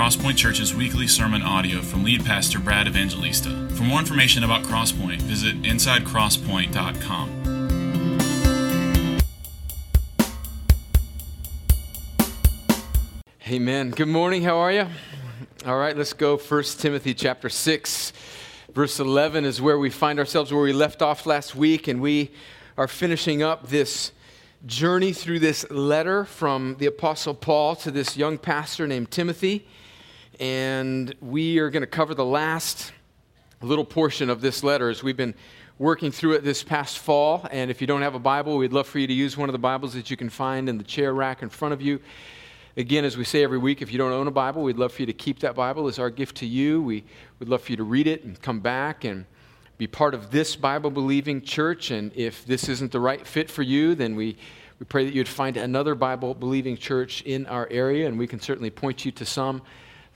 Crosspoint Church's weekly sermon audio from lead pastor Brad Evangelista. For more information about Crosspoint, visit insidecrosspoint.com. Amen. Good morning. How are you? All right, let's go 1 Timothy chapter 6. Verse 11 is where we find ourselves where we left off last week and we are finishing up this journey through this letter from the Apostle Paul to this young pastor named Timothy. And we are going to cover the last little portion of this letter as we've been working through it this past fall. And if you don't have a Bible, we'd love for you to use one of the Bibles that you can find in the chair rack in front of you. Again, as we say every week, if you don't own a Bible, we'd love for you to keep that Bible as our gift to you. We would love for you to read it and come back and be part of this Bible believing church. And if this isn't the right fit for you, then we, we pray that you'd find another Bible believing church in our area. And we can certainly point you to some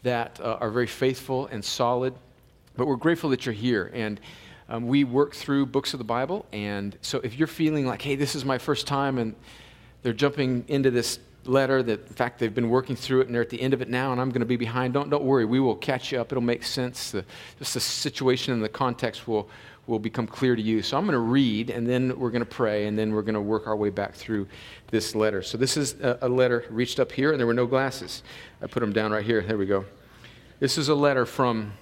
that uh, are very faithful and solid. But we're grateful that you're here. And um, we work through books of the Bible. And so if you're feeling like, hey, this is my first time, and they're jumping into this letter that in fact they've been working through it and they're at the end of it now and i'm going to be behind don't, don't worry we will catch you up it'll make sense the, just the situation and the context will, will become clear to you. So i'm going to read and then we're going to pray and then we're going to work our way back through this letter. So this is a, letter reached up here and there were no glasses. I put them down right here. There we go. This is a letter from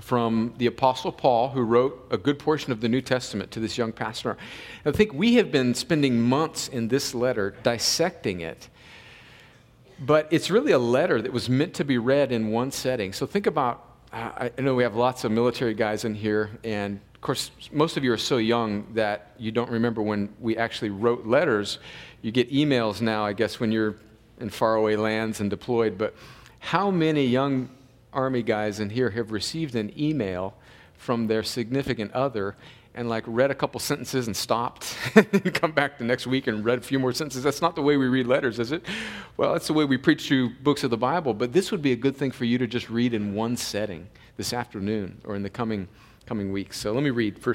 from the Apostle Paul, who wrote a good portion of the New Testament to this young pastor. I think we have been spending months in this letter dissecting it but it's really a letter that was meant to be read in one setting. So think about I know we have lots of military guys in here, and course, most of you are so young that you don't remember when we actually wrote letters. You get emails now, I guess, when you're in faraway lands and deployed. But how many young Army guys in here have received an email from their significant other and like read a couple sentences and stopped and come back the next week and read a few more sentences. That's not the way we read letters, is it? Well, that's the way we preach through books of the Bible, but this would be a good thing for you to just read in one setting this afternoon or in the coming coming weeks. So let me read 1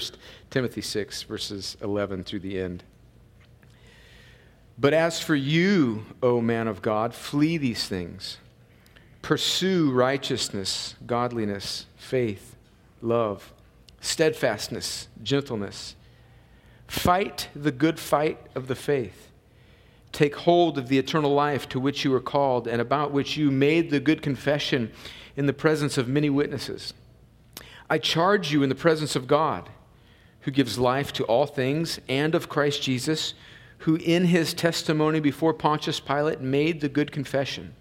Timothy 6 verses 11 through the end. But as for you, O man of God, flee these things. Pursue righteousness, godliness, faith, love, steadfastness, gentleness. Fight the good fight of the faith. Take hold of the eternal life to which you were called and about which you made the good confession in the presence of many witnesses. I charge you in the presence of God, who gives life to all things, and of Christ Jesus, who in his testimony before Pontius Pilate made the good confession,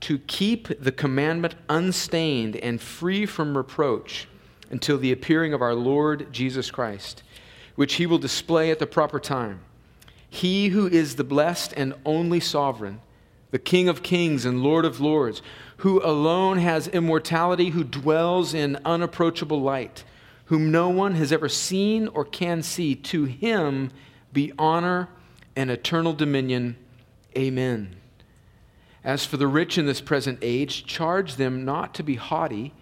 to keep the commandment unstained and free from reproach until the appearing of our Lord Jesus Christ, which he will display at the proper time. He who is the blessed and only sovereign, the King of kings and Lord of lords, who alone has immortality, who dwells in unapproachable light, whom no one has ever seen or can see, to him be honor and eternal dominion. Amen. As for the rich in this present age, charge them not to be haughty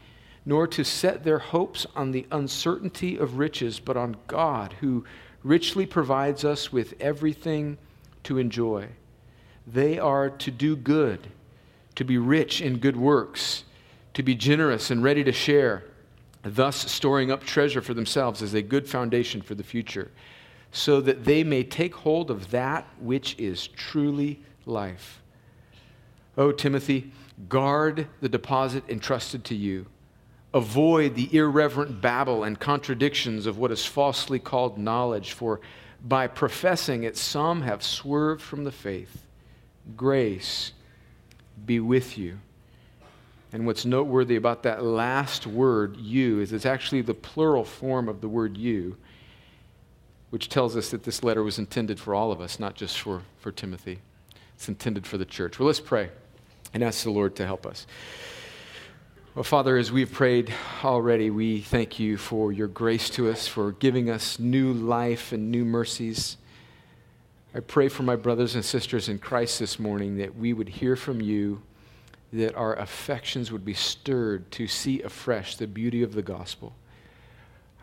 nor to set their hopes on the uncertainty of riches, but on God, who richly provides us with everything to enjoy. They are to do good, to be rich in good works, to be generous and ready to share, thus storing up treasure for themselves as a good foundation for the future, so that they may take hold of that which is truly life. O Timothy, guard the deposit entrusted to you Avoid the irreverent babble and contradictions of what is falsely called knowledge, for by professing it, some have swerved from the faith. Grace be with you. And what's noteworthy about that last word, you, is it's actually the plural form of the word you, which tells us that this letter was intended for all of us, not just for, for Timothy. It's intended for the church. Well, let's pray and ask the Lord to help us. Well, Father, as we've prayed already, we thank you for your grace to us, for giving us new life and new mercies. I pray for my brothers and sisters in Christ this morning that we would hear from you, that our affections would be stirred to see afresh the beauty of the gospel.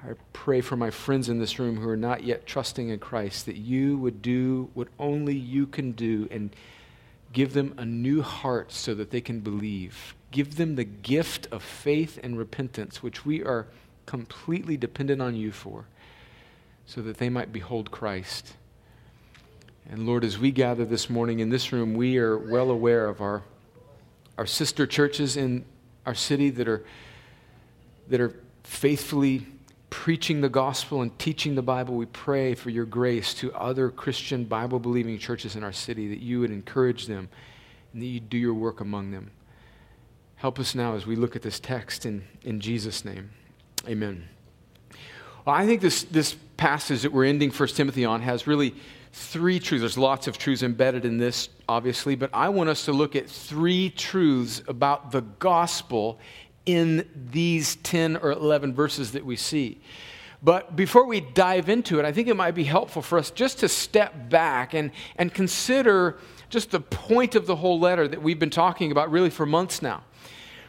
I pray for my friends in this room who are not yet trusting in Christ that you would do what only you can do and give them a new heart so that they can believe Give them the gift of faith and repentance, which we are completely dependent on you for, so that they might behold Christ. And Lord, as we gather this morning in this room, we are well aware of our, our sister churches in our city that are, that are faithfully preaching the gospel and teaching the Bible. We pray for your grace to other Christian Bible believing churches in our city that you would encourage them and that you'd do your work among them. Help us now as we look at this text in, in Jesus' name. Amen. Well, I think this, this passage that we're ending 1 Timothy on has really three truths. There's lots of truths embedded in this, obviously, but I want us to look at three truths about the gospel in these 10 or 11 verses that we see. But before we dive into it, I think it might be helpful for us just to step back and, and consider just the point of the whole letter that we've been talking about really for months now.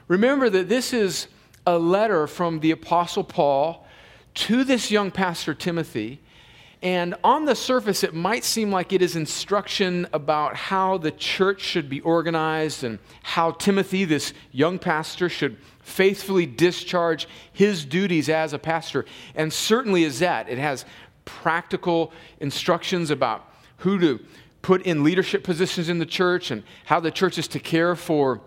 Remember that this is a letter from the Apostle Paul to this young pastor Timothy. And on the surface, it might seem like it is instruction about how the church should be organized and how Timothy, this young pastor, should faithfully discharge his duties as a pastor. And certainly is that. It has practical instructions about who to put in leadership positions in the church and how the church is to care for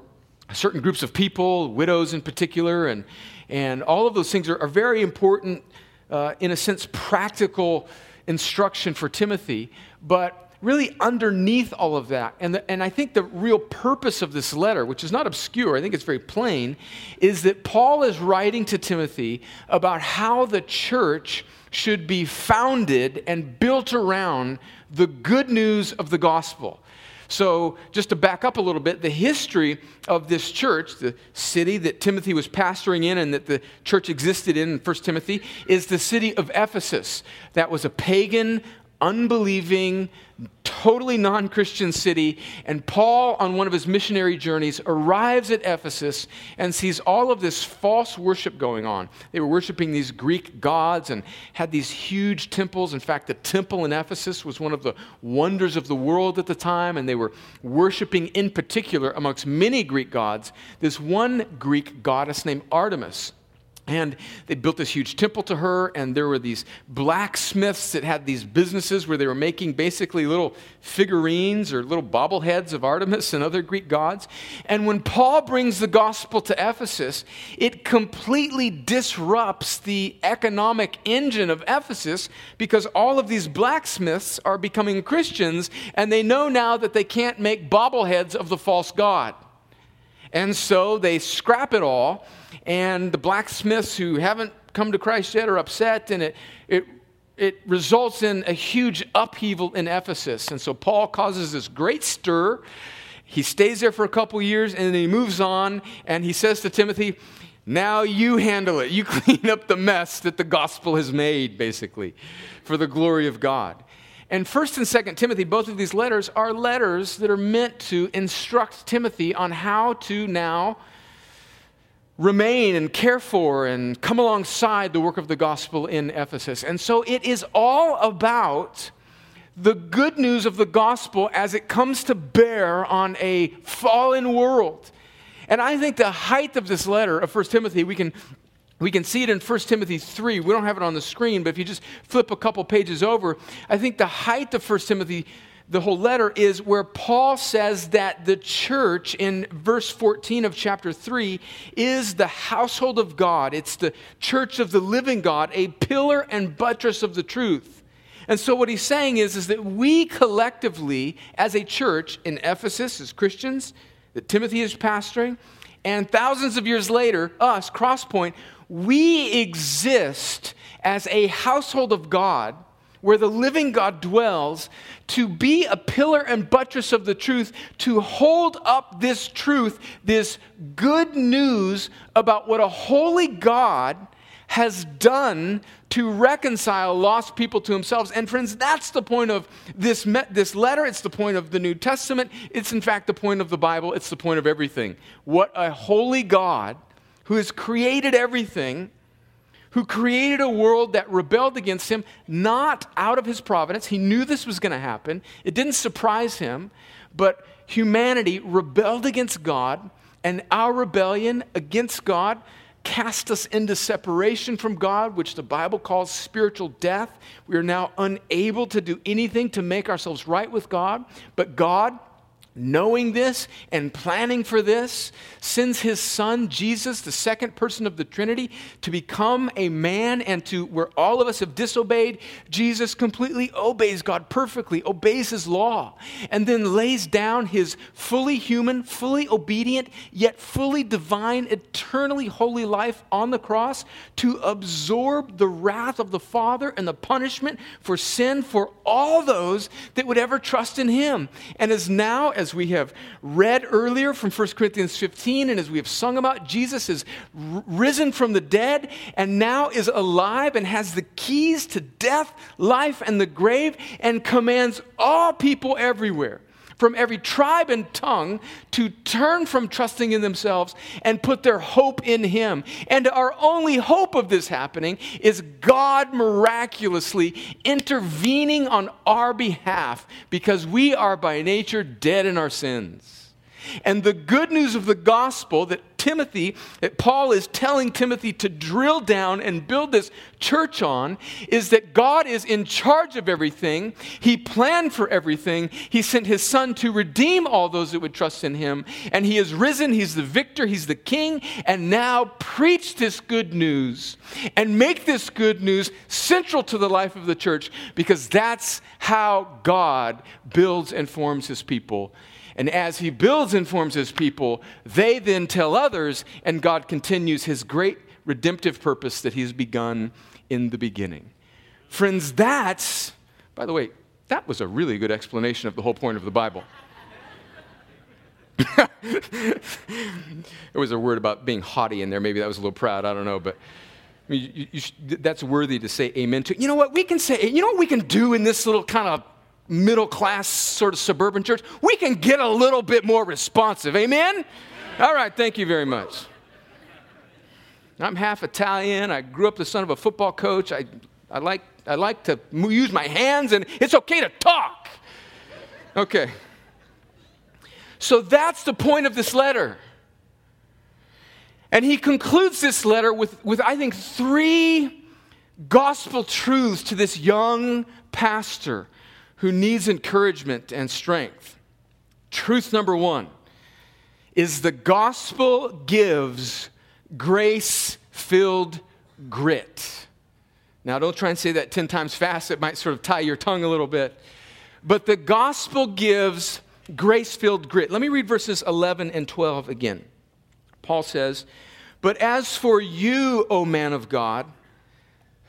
certain groups of people, widows in particular, and, and all of those things are, are very important, uh, in a sense, practical instruction for Timothy. But really, underneath all of that, and, the, and I think the real purpose of this letter, which is not obscure, I think it's very plain, is that Paul is writing to Timothy about how the church should be founded and built around the good news of the gospel. So, just to back up a little bit, the history of this church, the city that Timothy was pastoring in and that the church existed in, 1 Timothy, is the city of Ephesus. That was a pagan, unbelieving, totally non Christian city. And Paul, on one of his missionary journeys, arrives at Ephesus and sees all of this false worship going on. They were worshiping these Greek gods and had these huge temples. In fact, the temple in Ephesus was one of the wonders of the world at the time, and they were worshiping in particular, amongst many Greek gods, this one Greek goddess named Artemis. And they built this huge temple to her, and there were these blacksmiths that had these businesses where they were making basically little figurines or little bobbleheads of Artemis and other Greek gods. And when Paul brings the gospel to Ephesus, it completely disrupts the economic engine of Ephesus because all of these blacksmiths are becoming Christians, and they know now that they can't make bobbleheads of the false god. And so they scrap it all and the blacksmiths who haven't come to Christ yet are upset, and it, it, it results in a huge upheaval in Ephesus. And so Paul causes this great stir. He stays there for a couple years, and then he moves on, and he says to Timothy, now you handle it. You clean up the mess that the gospel has made, basically, for the glory of God. And 1st and 2nd Timothy, both of these letters are letters that are meant to instruct Timothy on how to now remain and care for and come alongside the work of the gospel in Ephesus. And so it is all about the good news of the gospel as it comes to bear on a fallen world. And I think the height of this letter of 1 Timothy, we can we can see it in 1 Timothy 3. We don't have it on the screen, but if you just flip a couple pages over, I think the height of 1 Timothy the whole letter is where Paul says that the church in verse 14 of chapter 3 is the household of God. It's the church of the living God, a pillar and buttress of the truth. And so what he's saying is, is that we collectively, as a church in Ephesus, as Christians, that Timothy is pastoring, and thousands of years later, us, Crosspoint, we exist as a household of God where the living God dwells, to be a pillar and buttress of the truth, to hold up this truth, this good news about what a holy God has done to reconcile lost people to himself. And friends, that's the point of this, me- this letter. It's the point of the New Testament. It's, in fact, the point of the Bible. It's the point of everything. What a holy God who has created everything who created a world that rebelled against him, not out of his providence. He knew this was going to happen. It didn't surprise him, but humanity rebelled against God, and our rebellion against God cast us into separation from God, which the Bible calls spiritual death. We are now unable to do anything to make ourselves right with God. But God, knowing this and planning for this, sends his son, Jesus, the second person of the Trinity, to become a man and to, where all of us have disobeyed, Jesus completely obeys God perfectly, obeys his law, and then lays down his fully human, fully obedient, yet fully divine, eternally holy life on the cross to absorb the wrath of the Father and the punishment for sin for all those that would ever trust in him. And is now, as we have read earlier from 1 Corinthians 15, and as we have sung about, Jesus is risen from the dead and now is alive and has the keys to death, life, and the grave, and commands all people everywhere from every tribe and tongue to turn from trusting in themselves and put their hope in Him. And our only hope of this happening is God miraculously intervening on our behalf because we are by nature dead in our sins. And the good news of the gospel that Timothy, that Paul is telling Timothy to drill down and build this church on, is that God is in charge of everything. He planned for everything. He sent his son to redeem all those that would trust in him. And he is risen. He's the victor. He's the king. And now preach this good news and make this good news central to the life of the church because that's how God builds and forms his people. And as he builds and forms his people, they then tell others, and God continues his great redemptive purpose that he's begun in the beginning. Friends, that's, by the way, that was a really good explanation of the whole point of the Bible. there was a word about being haughty in there. Maybe that was a little proud. I don't know. But I mean, you, you, that's worthy to say amen to. You know what? We can say, you know what we can do in this little kind of middle class sort of suburban church, we can get a little bit more responsive. Amen? All right, thank you very much. I'm half Italian. I grew up the son of a football coach. I, I, like, I like to use my hands, and it's okay to talk. Okay. So that's the point of this letter. And he concludes this letter with, with I think, three gospel truths to this young pastor who needs encouragement and strength. Truth number one is the gospel gives grace filled grit. Now, don't try and say that 10 times fast, it might sort of tie your tongue a little bit. But the gospel gives grace filled grit. Let me read verses 11 and 12 again. Paul says, But as for you, O man of God,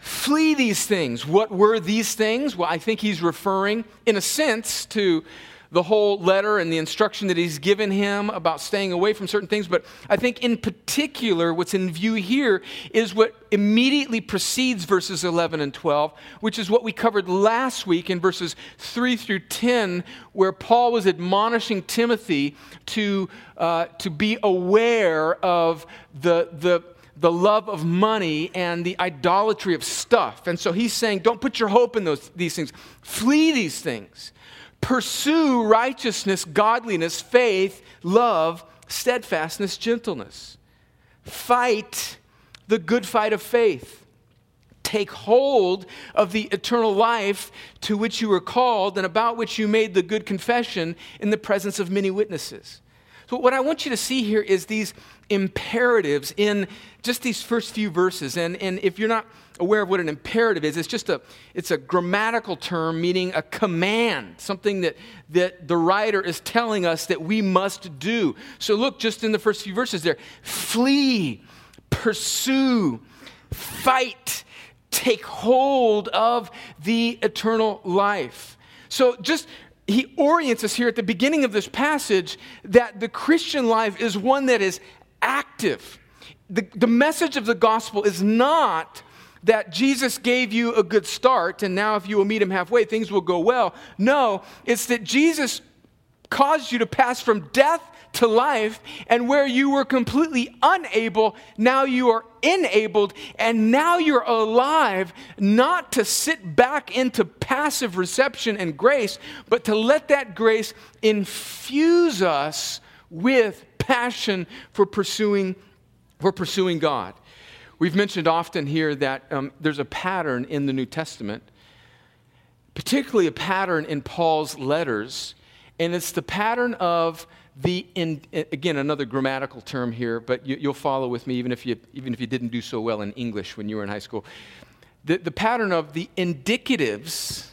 Flee these things. What were these things? Well, I think he's referring, in a sense, to the whole letter and the instruction that he's given him about staying away from certain things. But I think, in particular, what's in view here is what immediately precedes verses 11 and 12, which is what we covered last week in verses 3 through 10, where Paul was admonishing Timothy to, uh, to be aware of the, the the love of money and the idolatry of stuff. And so he's saying, don't put your hope in those, these things. Flee these things. Pursue righteousness, godliness, faith, love, steadfastness, gentleness. Fight the good fight of faith. Take hold of the eternal life to which you were called and about which you made the good confession in the presence of many witnesses. So, what I want you to see here is these imperatives in just these first few verses. And, and if you're not aware of what an imperative is, it's just a, it's a grammatical term meaning a command, something that, that the writer is telling us that we must do. So look just in the first few verses there flee, pursue, fight, take hold of the eternal life. So just he orients us here at the beginning of this passage that the Christian life is one that is active. The, the message of the gospel is not that Jesus gave you a good start and now if you will meet him halfway, things will go well. No, it's that Jesus caused you to pass from death to life, and where you were completely unable, now you are enabled, and now you're alive, not to sit back into passive reception and grace, but to let that grace infuse us with passion for pursuing, for pursuing God. We've mentioned often here that um, there's a pattern in the New Testament, particularly a pattern in Paul's letters, and it's the pattern of the in, again another grammatical term here, but you, will follow with me even if you even if you didn't do so well in English when you were in high school. The, the pattern of the indicatives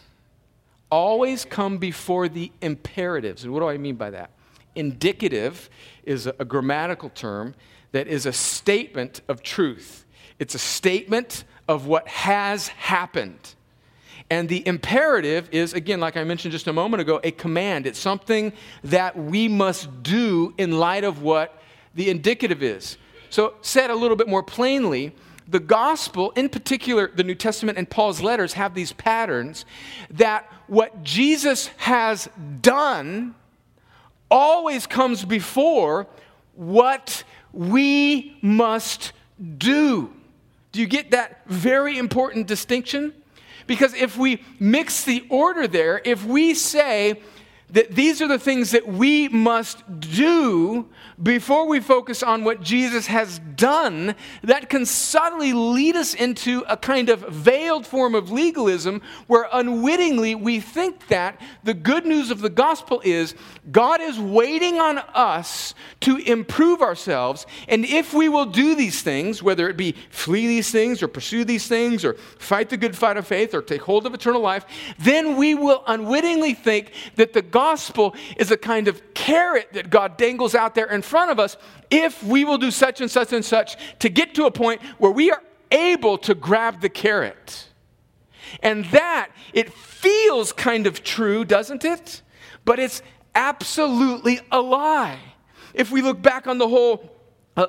always come before the imperatives. And what do I mean by that? Indicative is a, grammatical term that is a statement of truth. It's a statement of what has happened. And the imperative is, again, like I mentioned just a moment ago, a command. It's something that we must do in light of what the indicative is. So, said a little bit more plainly, the gospel, in particular the New Testament and Paul's letters, have these patterns that what Jesus has done always comes before what we must do. Do you get that very important distinction? Because if we mix the order there, if we say that these are the things that we must do before we focus on what Jesus has done, that can subtly lead us into a kind of veiled form of legalism where unwittingly we think that the good news of the gospel is God is waiting on us to improve ourselves. And if we will do these things, whether it be flee these things or pursue these things or fight the good fight of faith or take hold of eternal life, then we will unwittingly think that the gospel is a kind of carrot that God dangles out there in front of us if we will do such and such and such to get to a point where we are able to grab the carrot. And that, it feels kind of true, doesn't it? But it's absolutely a lie. If we look back on the whole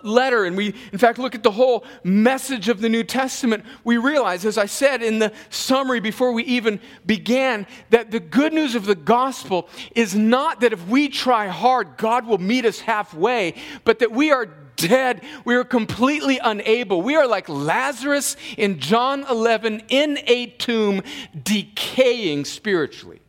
letter and we, in fact, look at the whole message of the New Testament, we realize, as I said in the summary before we even began, that the good news of the gospel is not that if we try hard, God will meet us halfway, but that we are dead. We are completely unable. We are like Lazarus in John 11 in a tomb, decaying spiritually.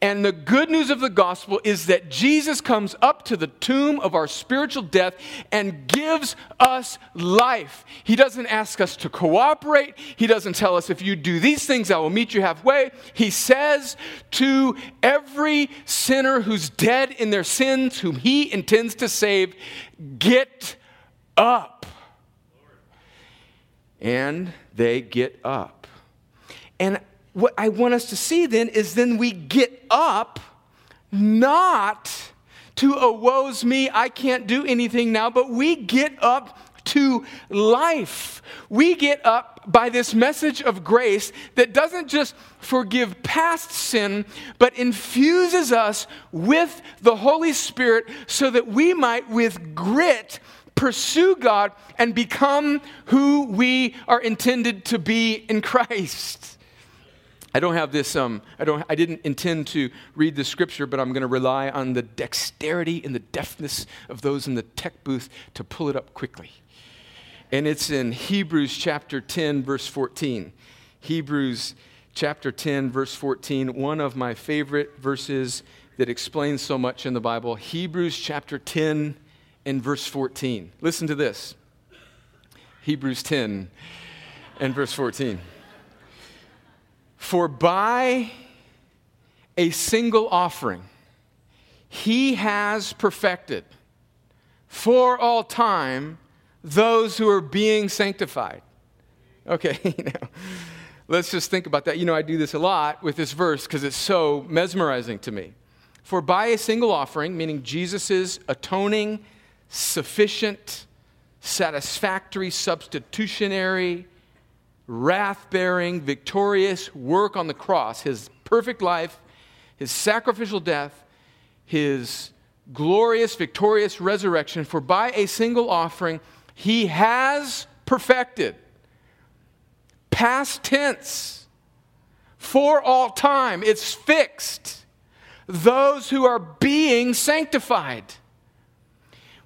And the good news of the gospel is that Jesus comes up to the tomb of our spiritual death and gives us life. He doesn't ask us to cooperate. He doesn't tell us, if you do these things, I will meet you halfway. He says to every sinner who's dead in their sins, whom he intends to save, get up. And they get up. And what I want us to see then is then we get up not to, a woe's me, I can't do anything now, but we get up to life. We get up by this message of grace that doesn't just forgive past sin, but infuses us with the Holy Spirit so that we might, with grit, pursue God and become who we are intended to be in Christ. I don't have this, um, I, don't, I didn't intend to read the scripture, but I'm going to rely on the dexterity and the deftness of those in the tech booth to pull it up quickly. And it's in Hebrews chapter 10, verse 14. Hebrews chapter 10, verse 14, one of my favorite verses that explains so much in the Bible. Hebrews chapter 10 and verse 14. Listen to this Hebrews 10 and verse 14. For by a single offering, he has perfected for all time those who are being sanctified. Okay, now, let's just think about that. You know, I do this a lot with this verse because it's so mesmerizing to me. For by a single offering, meaning Jesus' atoning, sufficient, satisfactory, substitutionary, wrath bearing, victorious work on the cross, his perfect life, his sacrificial death, his glorious, victorious resurrection, for by a single offering, he has perfected. Past tense, for all time, it's fixed. Those who are being sanctified.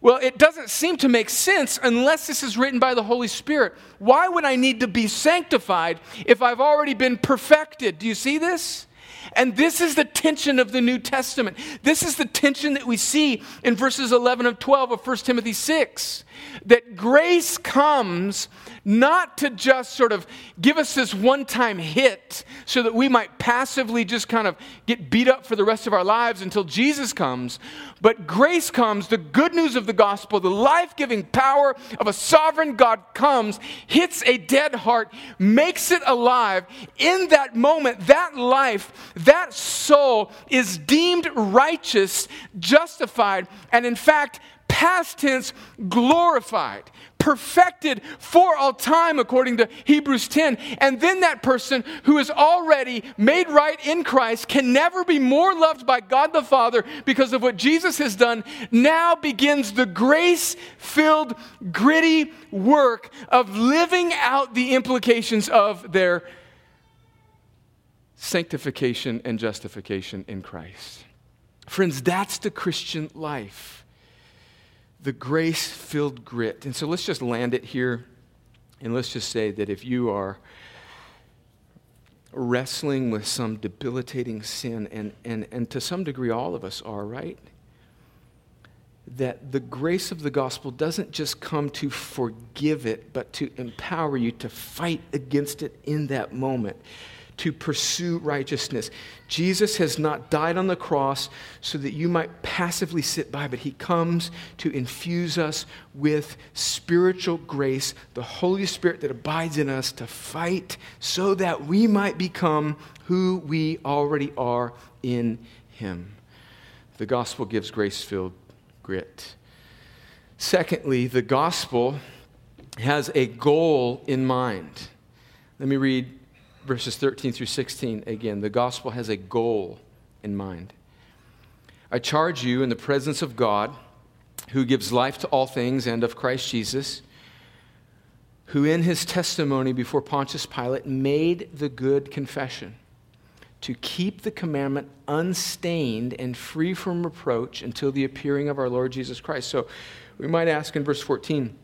Well, it doesn't seem to make sense unless this is written by the Holy Spirit. Why would I need to be sanctified if I've already been perfected? Do you see this? And this is the tension of the New Testament. This is the tension that we see in verses 11 and 12 of 1 Timothy 6. That grace comes not to just sort of give us this one time hit so that we might passively just kind of get beat up for the rest of our lives until Jesus comes, but grace comes, the good news of the gospel, the life giving power of a sovereign God comes, hits a dead heart, makes it alive. In that moment, that life, that soul is deemed righteous, justified, and in fact, past tense, glorified perfected for all time, according to Hebrews 10. And then that person who is already made right in Christ can never be more loved by God the Father because of what Jesus has done. Now begins the grace filled, gritty work of living out the implications of their sanctification and justification in Christ. Friends, that's the Christian life the grace filled grit. And so let's just land it here. And let's just say that if you are wrestling with some debilitating sin, and, and, and to some degree all of us are, right? That the grace of the gospel doesn't just come to forgive it, but to empower you to fight against it in that moment to pursue righteousness. Jesus has not died on the cross so that you might passively sit by, but he comes to infuse us with spiritual grace, the Holy Spirit that abides in us to fight so that we might become who we already are in him. The gospel gives grace filled grit. Secondly, the gospel has a goal in mind. Let me read verses 13 through 16 again. The gospel has a goal in mind. I charge you in the presence of God, who gives life to all things, and of Christ Jesus, who in his testimony before Pontius Pilate made the good confession to keep the commandment unstained and free from reproach until the appearing of our Lord Jesus Christ. So we might ask in verse 14,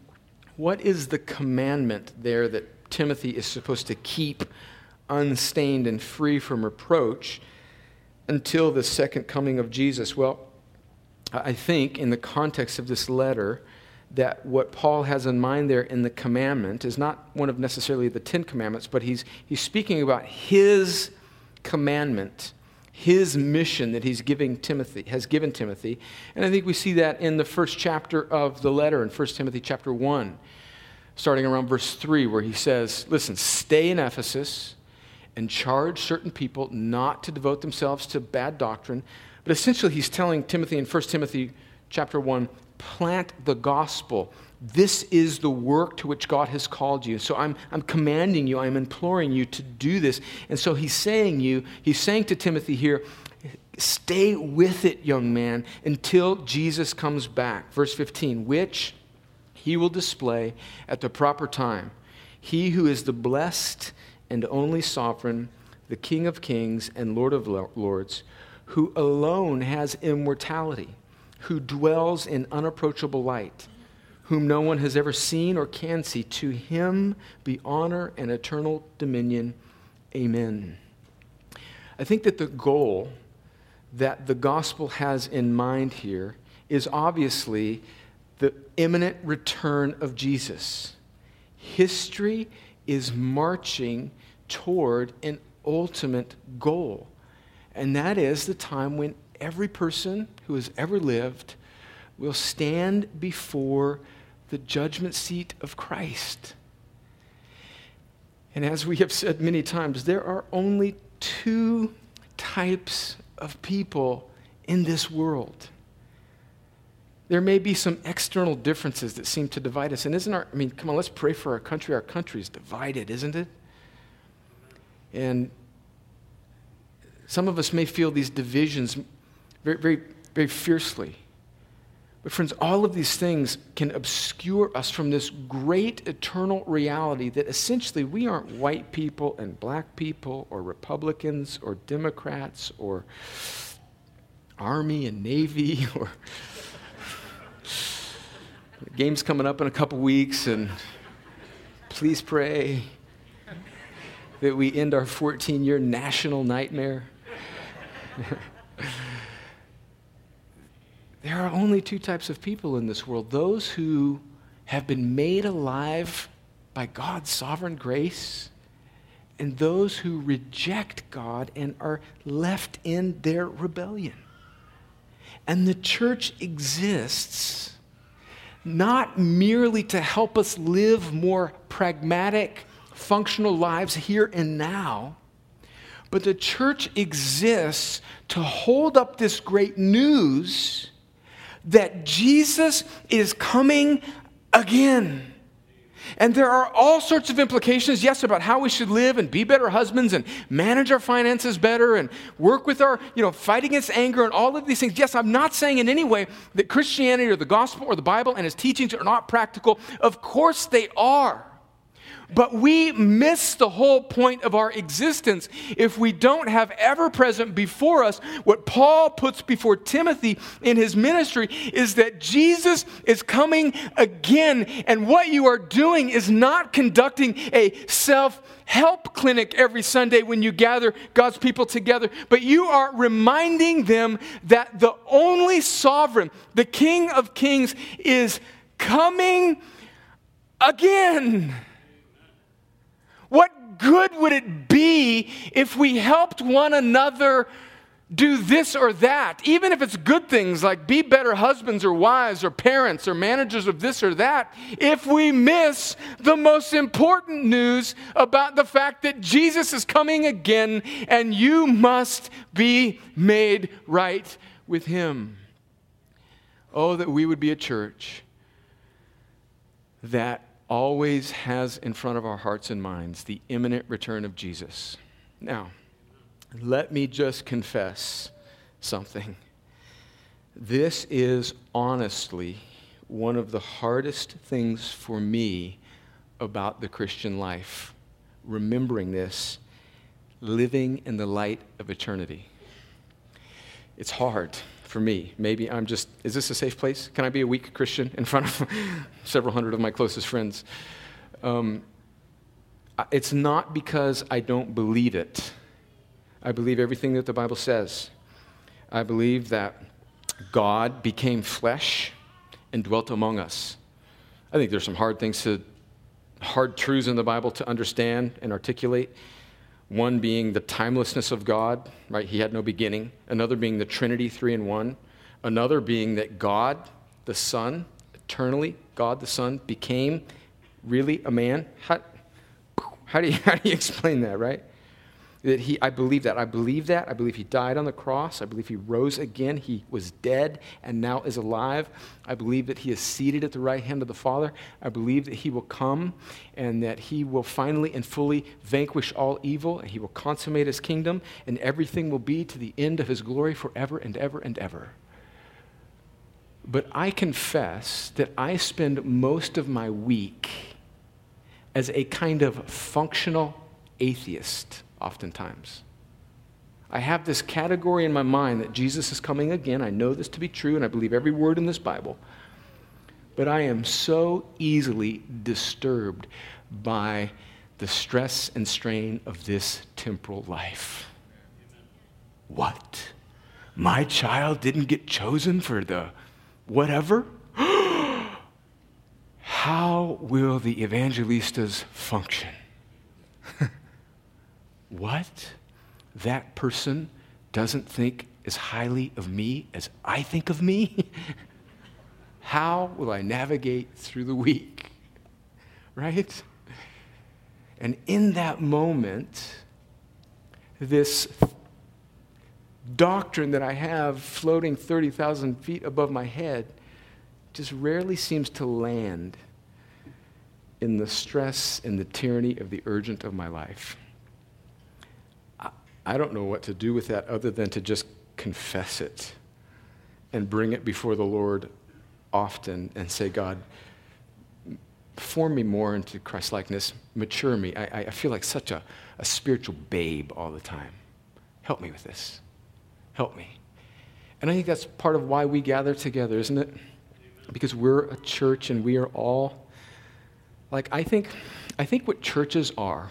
what is the commandment there that Timothy is supposed to keep unstained and free from reproach until the second coming of Jesus? Well, I think in the context of this letter, that what Paul has in mind there in the commandment is not one of necessarily the Ten Commandments, but he's, he's speaking about his commandment, his mission that he's giving Timothy, has given Timothy. And I think we see that in the first chapter of the letter in 1 Timothy chapter 1, starting around verse 3, where he says, Listen, stay in Ephesus and charge certain people not to devote themselves to bad doctrine. But essentially, he's telling Timothy in 1 Timothy chapter 1 plant the gospel. This is the work to which God has called you. So I'm, I'm commanding you, I'm imploring you to do this. And so he's saying you, he's saying to Timothy here, stay with it, young man, until Jesus comes back. Verse 15, which he will display at the proper time. He who is the blessed and only sovereign, the King of kings and Lord of lords, who alone has immortality, who dwells in unapproachable light, whom no one has ever seen or can see. To him be honor and eternal dominion. Amen. I think that the goal that the gospel has in mind here is obviously the imminent return of Jesus. History is marching toward an ultimate goal. And that is the time when every person who has ever lived will stand before the judgment seat of Christ. And as we have said many times, there are only two types of people in this world. There may be some external differences that seem to divide us. And isn't our, I mean, come on, let's pray for our country. Our country is divided, isn't it? And some of us may feel these divisions very, very, very fiercely. But, friends, all of these things can obscure us from this great eternal reality that essentially we aren't white people and black people or Republicans or Democrats or Army and Navy or. The game's coming up in a couple weeks, and please pray that we end our 14 year national nightmare. there are only two types of people in this world those who have been made alive by God's sovereign grace, and those who reject God and are left in their rebellion. And the church exists not merely to help us live more pragmatic, functional lives here and now, but the church exists to hold up this great news that Jesus is coming again. And there are all sorts of implications, yes, about how we should live and be better husbands and manage our finances better and work with our, you know, fight against anger and all of these things. Yes, I'm not saying in any way that Christianity or the gospel or the Bible and its teachings are not practical. Of course they are. But we miss the whole point of our existence if we don't have ever present before us what Paul puts before Timothy in his ministry is that Jesus is coming again. And what you are doing is not conducting a self help clinic every Sunday when you gather God's people together, but you are reminding them that the only sovereign, the King of Kings, is coming again. Good would it be if we helped one another do this or that, even if it's good things like be better husbands or wives or parents or managers of this or that, if we miss the most important news about the fact that Jesus is coming again and you must be made right with him. Oh, that we would be a church that always has in front of our hearts and minds the imminent return of Jesus. Now, let me just confess something. This is honestly one of the hardest things for me about the Christian life. Remembering this, living in the light of eternity. It's hard for me. Maybe I'm just, is this a safe place? Can I be a weak Christian in front of several hundred of my closest friends? Um, it's not because I don't believe it. I believe everything that the Bible says. I believe that God became flesh and dwelt among us. I think there's some hard things to, hard truths in the Bible to understand and articulate. One being the timelessness of God, right? He had no beginning. Another being the Trinity, three in one. Another being that God, the Son, eternally, God the Son, became really a man. How, how, do, you, how do you explain that, right? That he i believe that i believe that i believe he died on the cross i believe he rose again he was dead and now is alive. I believe that he is seated at the right hand of the father. I believe that he will come and that he will finally and fully vanquish all evil. And he will consummate his kingdom and everything will be to the end of his glory forever and ever and ever. But i confess that i spend most of my week as a kind of functional atheist oftentimes. I have this category in my mind that Jesus is coming again. I know this to be true, and I believe every word in this Bible. But I am so easily disturbed by the stress and strain of this temporal life. What? My child didn't get chosen for the whatever? How will the Evangelistas function? What? That person doesn't think as highly of me as I think of me? How will I navigate through the week? Right? And in that moment, this doctrine that I have floating 30,000 feet above my head just rarely seems to land in the stress and the tyranny of the urgent of my life. I don't know what to do with that other than to just confess it and bring it before the Lord often and say, God, form me more into Christ likeness, mature me. I, I feel like such a, a spiritual babe all the time. Help me with this. Help me. And I think that's part of why we gather together, isn't it? Because we're a church and we are all like I think I think what churches are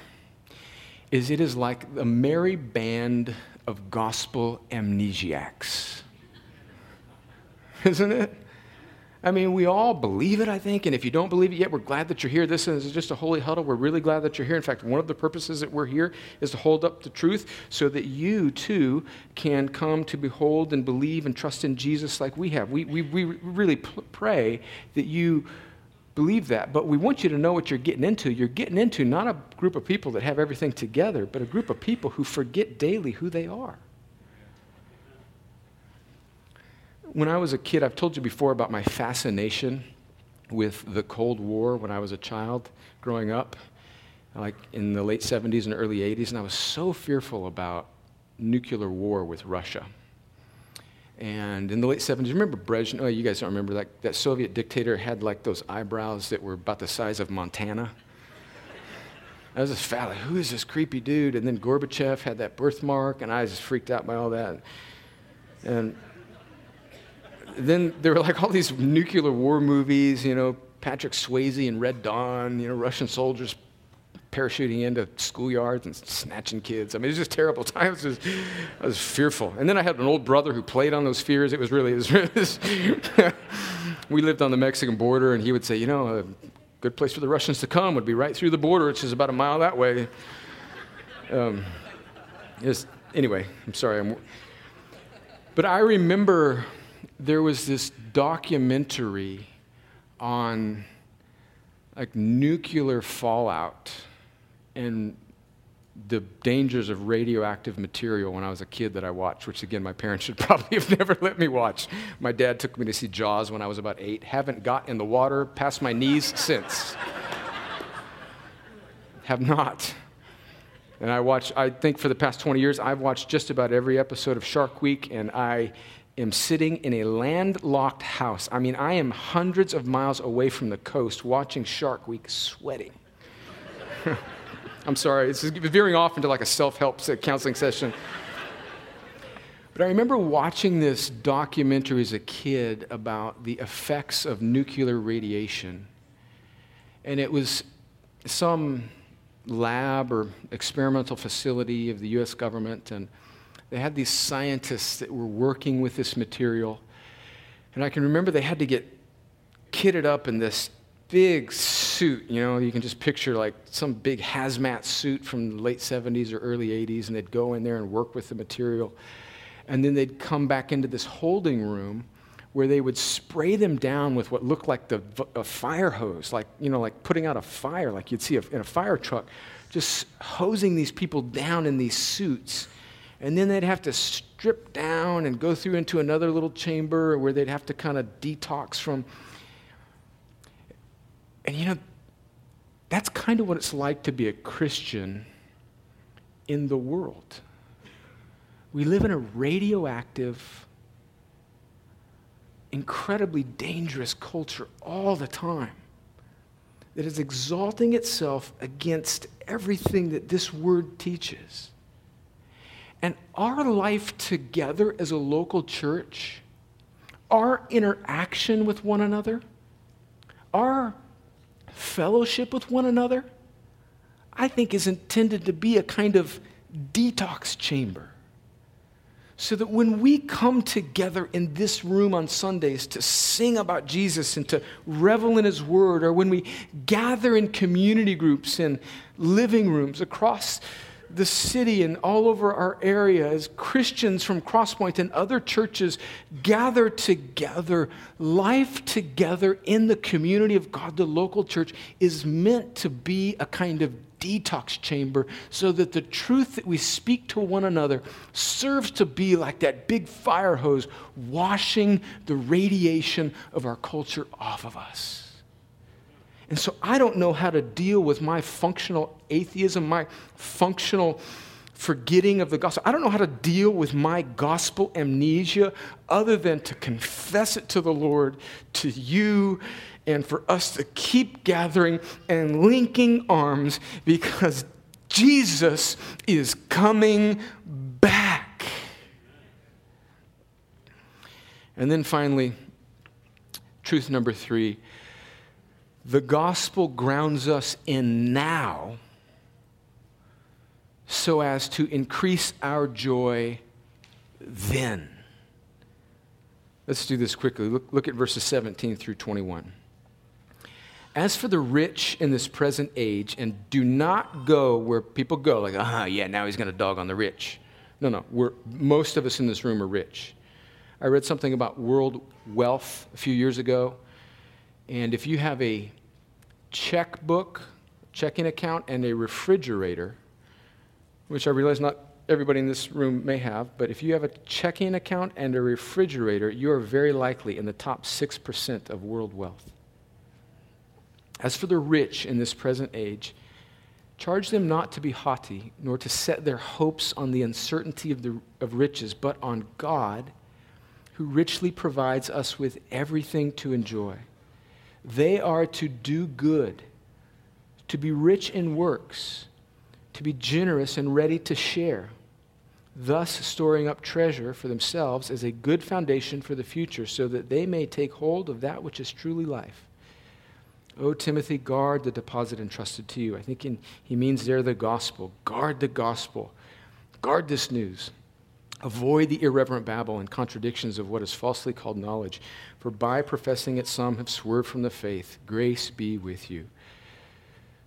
is it is like a merry band of gospel amnesiacs. Isn't it? I mean, we all believe it, I think, and if you don't believe it yet, we're glad that you're here. This is just a holy huddle. We're really glad that you're here. In fact, one of the purposes that we're here is to hold up the truth so that you too can come to behold and believe and trust in Jesus like we have. We, we, we really pray that you believe that, but we want you to know what you're getting into. You're getting into not a group of people that have everything together, but a group of people who forget daily who they are. when I was a kid, I've told you before about my fascination with the Cold War when I was a child growing up, like in the late 70s and early 80s, and I was so fearful about nuclear war with Russia. And in the late 70s, remember Brezhnev? Oh, you guys don't remember that, that Soviet dictator had like those eyebrows that were about the size of Montana. I was just fat, like, who is this creepy dude? And then Gorbachev had that birthmark, and I was just freaked out by all that. And then there were like all these nuclear war movies, you know, Patrick Swayze and Red Dawn, you know, Russian soldiers parachuting into schoolyards and snatching kids. I mean, it was just terrible times. Was, I was fearful. And then I had an old brother who played on those fears. It was really, it was, we lived on the Mexican border, and he would say, you know, a good place for the Russians to come would be right through the border, which is about a mile that way. Um, just, anyway, I'm sorry. I'm, but I remember there was this documentary on like nuclear fallout and the dangers of radioactive material when I was a kid that I watched, which again, my parents should probably have never let me watch. My dad took me to see Jaws when I was about eight. Haven't got in the water past my knees since. have not. And I watched, I think for the past 20 years, I've watched just about every episode of Shark Week, and I am sitting in a landlocked house. I mean, I am hundreds of miles away from the coast watching Shark Week sweating. I'm sorry, it's veering off into like a self help counseling session. But I remember watching this documentary as a kid about the effects of nuclear radiation. And it was some lab or experimental facility of the US government. And they had these scientists that were working with this material. And I can remember they had to get kitted up in this big suit. You know, you can just picture like some big hazmat suit from the late 70s or early 80s, and they'd go in there and work with the material. And then they'd come back into this holding room where they would spray them down with what looked like the, a fire hose, like, you know, like putting out a fire, like you'd see in a fire truck, just hosing these people down in these suits and then they'd have to strip down and go through into another little chamber where they'd have to kind of detox from. And you know, that's kind of what it's like to be a Christian in the world. We live in a radioactive, incredibly dangerous culture all the time that is exalting itself against everything that this word teaches. And our life together as a local church, our interaction with one another, our fellowship with one another, I think is intended to be a kind of detox chamber. So that when we come together in this room on Sundays to sing about Jesus and to revel in His Word, or when we gather in community groups in living rooms across the city and all over our area as Christians from Crosspoint and other churches gather together, life together in the community of God, the local church, is meant to be a kind of detox chamber so that the truth that we speak to one another serves to be like that big fire hose washing the radiation of our culture off of us. And so I don't know how to deal with my functional atheism, my functional forgetting of the gospel. I don't know how to deal with my gospel amnesia other than to confess it to the Lord, to you, and for us to keep gathering and linking arms because Jesus is coming back. And then finally, truth number three the gospel grounds us in now so as to increase our joy then. Let's do this quickly. Look, look at verses 17 through 21. As for the rich in this present age, and do not go where people go, like, ah, yeah, now he's going to dog on the rich. No, no, we're, most of us in this room are rich. I read something about world wealth a few years ago, and if you have a checkbook, checking account, and a refrigerator, which I realize not everybody in this room may have, but if you have a checking account and a refrigerator, you are very likely in the top 6% of world wealth. As for the rich in this present age, charge them not to be haughty, nor to set their hopes on the uncertainty of, the, of riches, but on God, who richly provides us with everything to enjoy. They are to do good, to be rich in works, to be generous and ready to share, thus storing up treasure for themselves as a good foundation for the future, so that they may take hold of that which is truly life. O Timothy, guard the deposit entrusted to you. I think in, he means there the gospel. Guard the gospel. Guard this news. Avoid the irreverent babble and contradictions of what is falsely called knowledge, for by professing it, some have swerved from the faith. Grace be with you.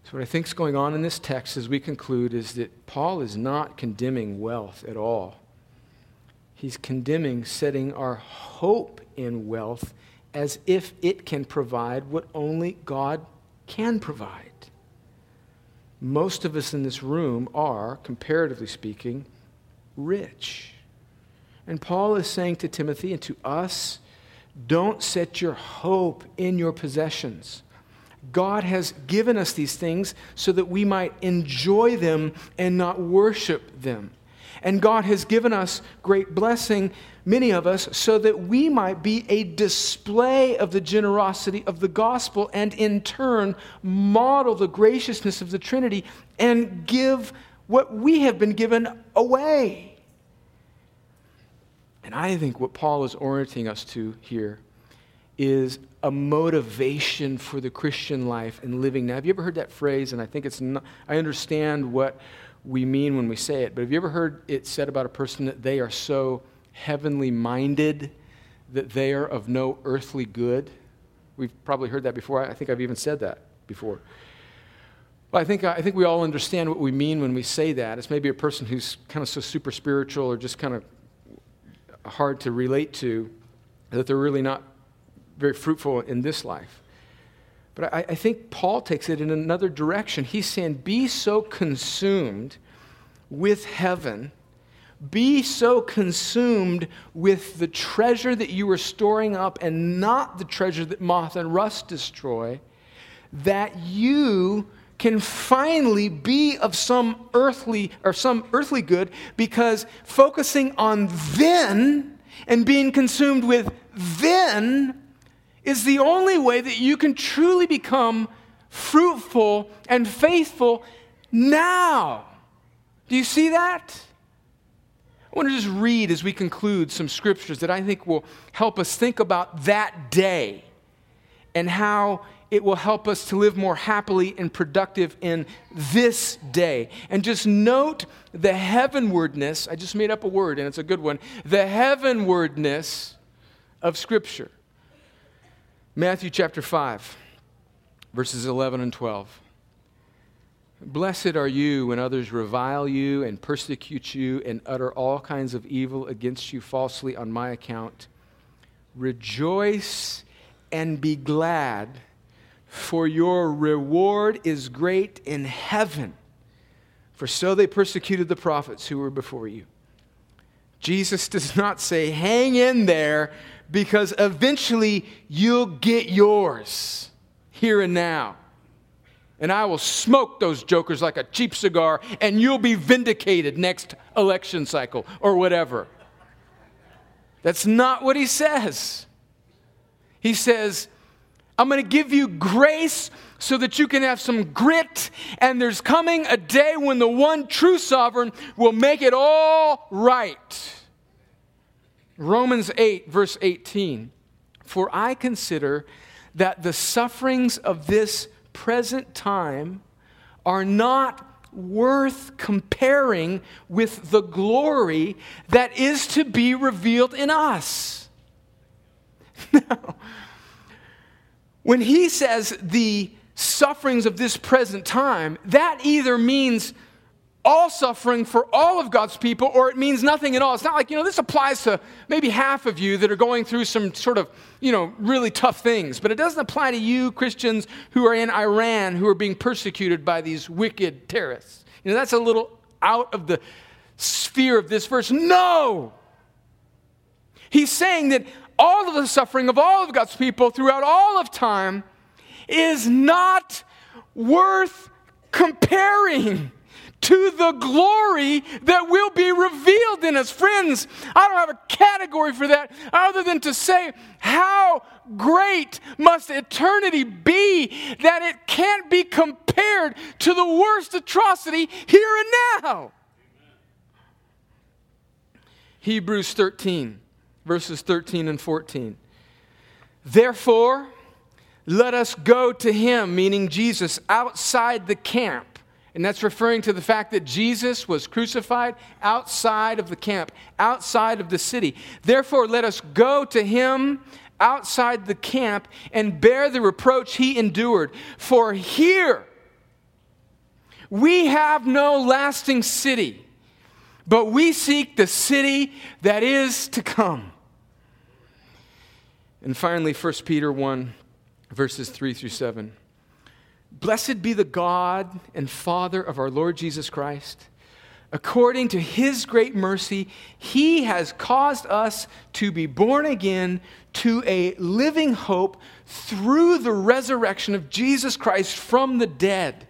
So, what I think is going on in this text as we conclude is that Paul is not condemning wealth at all. He's condemning setting our hope in wealth as if it can provide what only God can provide. Most of us in this room are, comparatively speaking, rich. And Paul is saying to Timothy and to us don't set your hope in your possessions. God has given us these things so that we might enjoy them and not worship them. And God has given us great blessing, many of us, so that we might be a display of the generosity of the gospel and in turn model the graciousness of the Trinity and give what we have been given away. And I think what Paul is orienting us to here is a motivation for the Christian life and living. Now, have you ever heard that phrase? And I think it's not, I understand what we mean when we say it, but have you ever heard it said about a person that they are so heavenly minded that they are of no earthly good? We've probably heard that before. I think I've even said that before. Well, I think, I think we all understand what we mean when we say that. It's maybe a person who's kind of so super spiritual or just kind of hard to relate to that they're really not very fruitful in this life. But I, I, think Paul takes it in another direction. He's saying, be so consumed with heaven, be so consumed with the treasure that you are storing up and not the treasure that moth and rust destroy, that you can finally be of some earthly or some earthly good because focusing on then and being consumed with then is the only way that you can truly become fruitful and faithful now. Do you see that? I want to just read as we conclude some scriptures that I think will help us think about that day and how it will help us to live more happily and productive in this day. And just note the heavenwardness. I just made up a word, and it's a good one. The heavenwardness of Scripture. Matthew chapter 5, verses 11 and 12. Blessed are you when others revile you and persecute you and utter all kinds of evil against you falsely on my account. Rejoice and be glad, for your reward is great in heaven. For so they persecuted the prophets who were before you. Jesus does not say, hang in there because eventually you'll get yours here and now. And I will smoke those jokers like a cheap cigar, and you'll be vindicated next election cycle or whatever. That's not what he says. He says, I'm going to give you grace so that you can have some grit, and there's coming a day when the one true sovereign will make it all right. Romans 8, verse 18. For I consider that the sufferings of this present time are not worth comparing with the glory that is to be revealed in us. Now, when he says the sufferings of this present time, that either means all suffering for all of God's people, or it means nothing at all. It's not like, you know, this applies to maybe half of you that are going through some sort of, you know, really tough things. But it doesn't apply to you, Christians who are in Iran, who are being persecuted by these wicked terrorists. You know, that's a little out of the sphere of this verse. No! He's saying that all of the suffering of all of God's people throughout all of time is not worth comparing to the glory that will be revealed in us. Friends, I don't have a category for that other than to say, how great must eternity be that it can't be compared to the worst atrocity here and now? Hebrews 13 verses 13 and 14. Therefore, let us go to him, meaning Jesus, outside the camp. And that's referring to the fact that Jesus was crucified outside of the camp, outside of the city. Therefore, let us go to him outside the camp and bear the reproach he endured. For here we have no lasting city but we seek the city that is to come. And finally, 1 Peter 1, verses 3 through 7. Blessed be the God and Father of our Lord Jesus Christ. According to his great mercy, he has caused us to be born again to a living hope through the resurrection of Jesus Christ from the dead.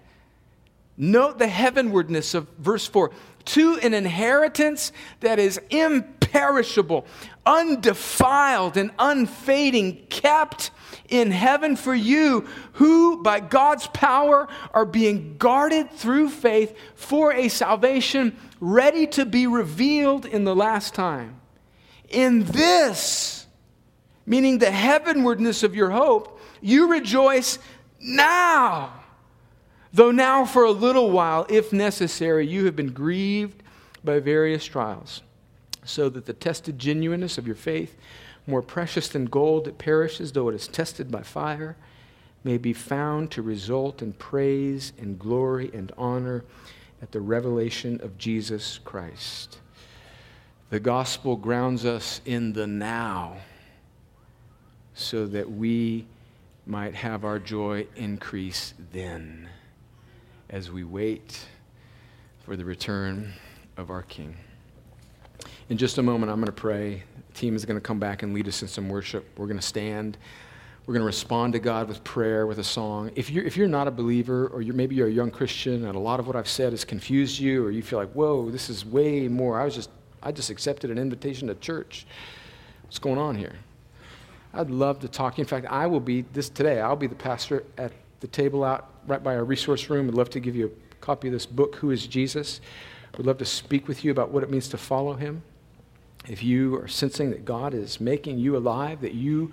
Note the heavenwardness of verse 4 to an inheritance that is imperishable, undefiled, and unfading, kept in heaven for you, who by God's power are being guarded through faith for a salvation ready to be revealed in the last time. In this, meaning the heavenwardness of your hope, you rejoice now Though now, for a little while, if necessary, you have been grieved by various trials, so that the tested genuineness of your faith, more precious than gold that perishes though it is tested by fire, may be found to result in praise and glory and honor at the revelation of Jesus Christ. The gospel grounds us in the now so that we might have our joy increase then as we wait for the return of our King. In just a moment, I'm going to pray. The team is going to come back and lead us in some worship. We're going to stand. We're going to respond to God with prayer, with a song. If you're, if you're not a believer, or you're, maybe you're a young Christian, and a lot of what I've said has confused you, or you feel like, whoa, this is way more. I was just, I just accepted an invitation to church. What's going on here? I'd love to talk. In fact, I will be this today. I'll be the pastor at the table out right by our resource room. I'd love to give you a copy of this book, Who is Jesus? We'd love to speak with you about what it means to follow him. If you are sensing that God is making you alive, that you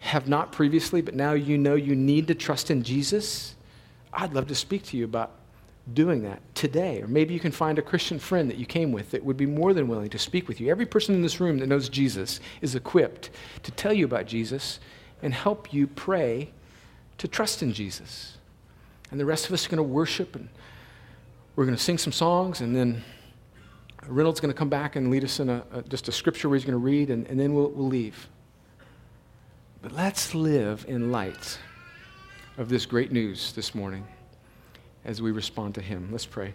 have not previously, but now you know you need to trust in Jesus, I'd love to speak to you about doing that today. Or maybe you can find a Christian friend that you came with that would be more than willing to speak with you. Every person in this room that knows Jesus is equipped to tell you about Jesus and help you pray to trust in Jesus. And the rest of us are going to worship and we're going to sing some songs and then Reynolds is going to come back and lead us in a, a, just a scripture where he's going to read and, and then we'll, we'll leave. But let's live in light of this great news this morning as we respond to him. Let's pray.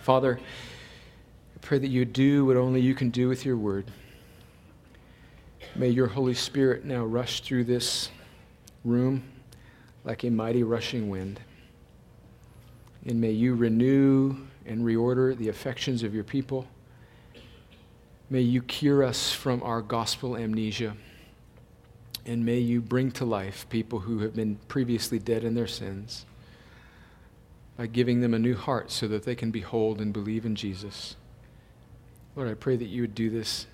Father, I pray that you do what only you can do with your word. May your Holy Spirit now rush through this room like a mighty rushing wind. And may you renew and reorder the affections of your people. May you cure us from our gospel amnesia. And may you bring to life people who have been previously dead in their sins by giving them a new heart so that they can behold and believe in Jesus. Lord, I pray that you would do this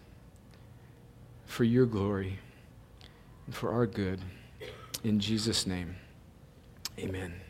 for your glory and for our good. In Jesus' name. Amen.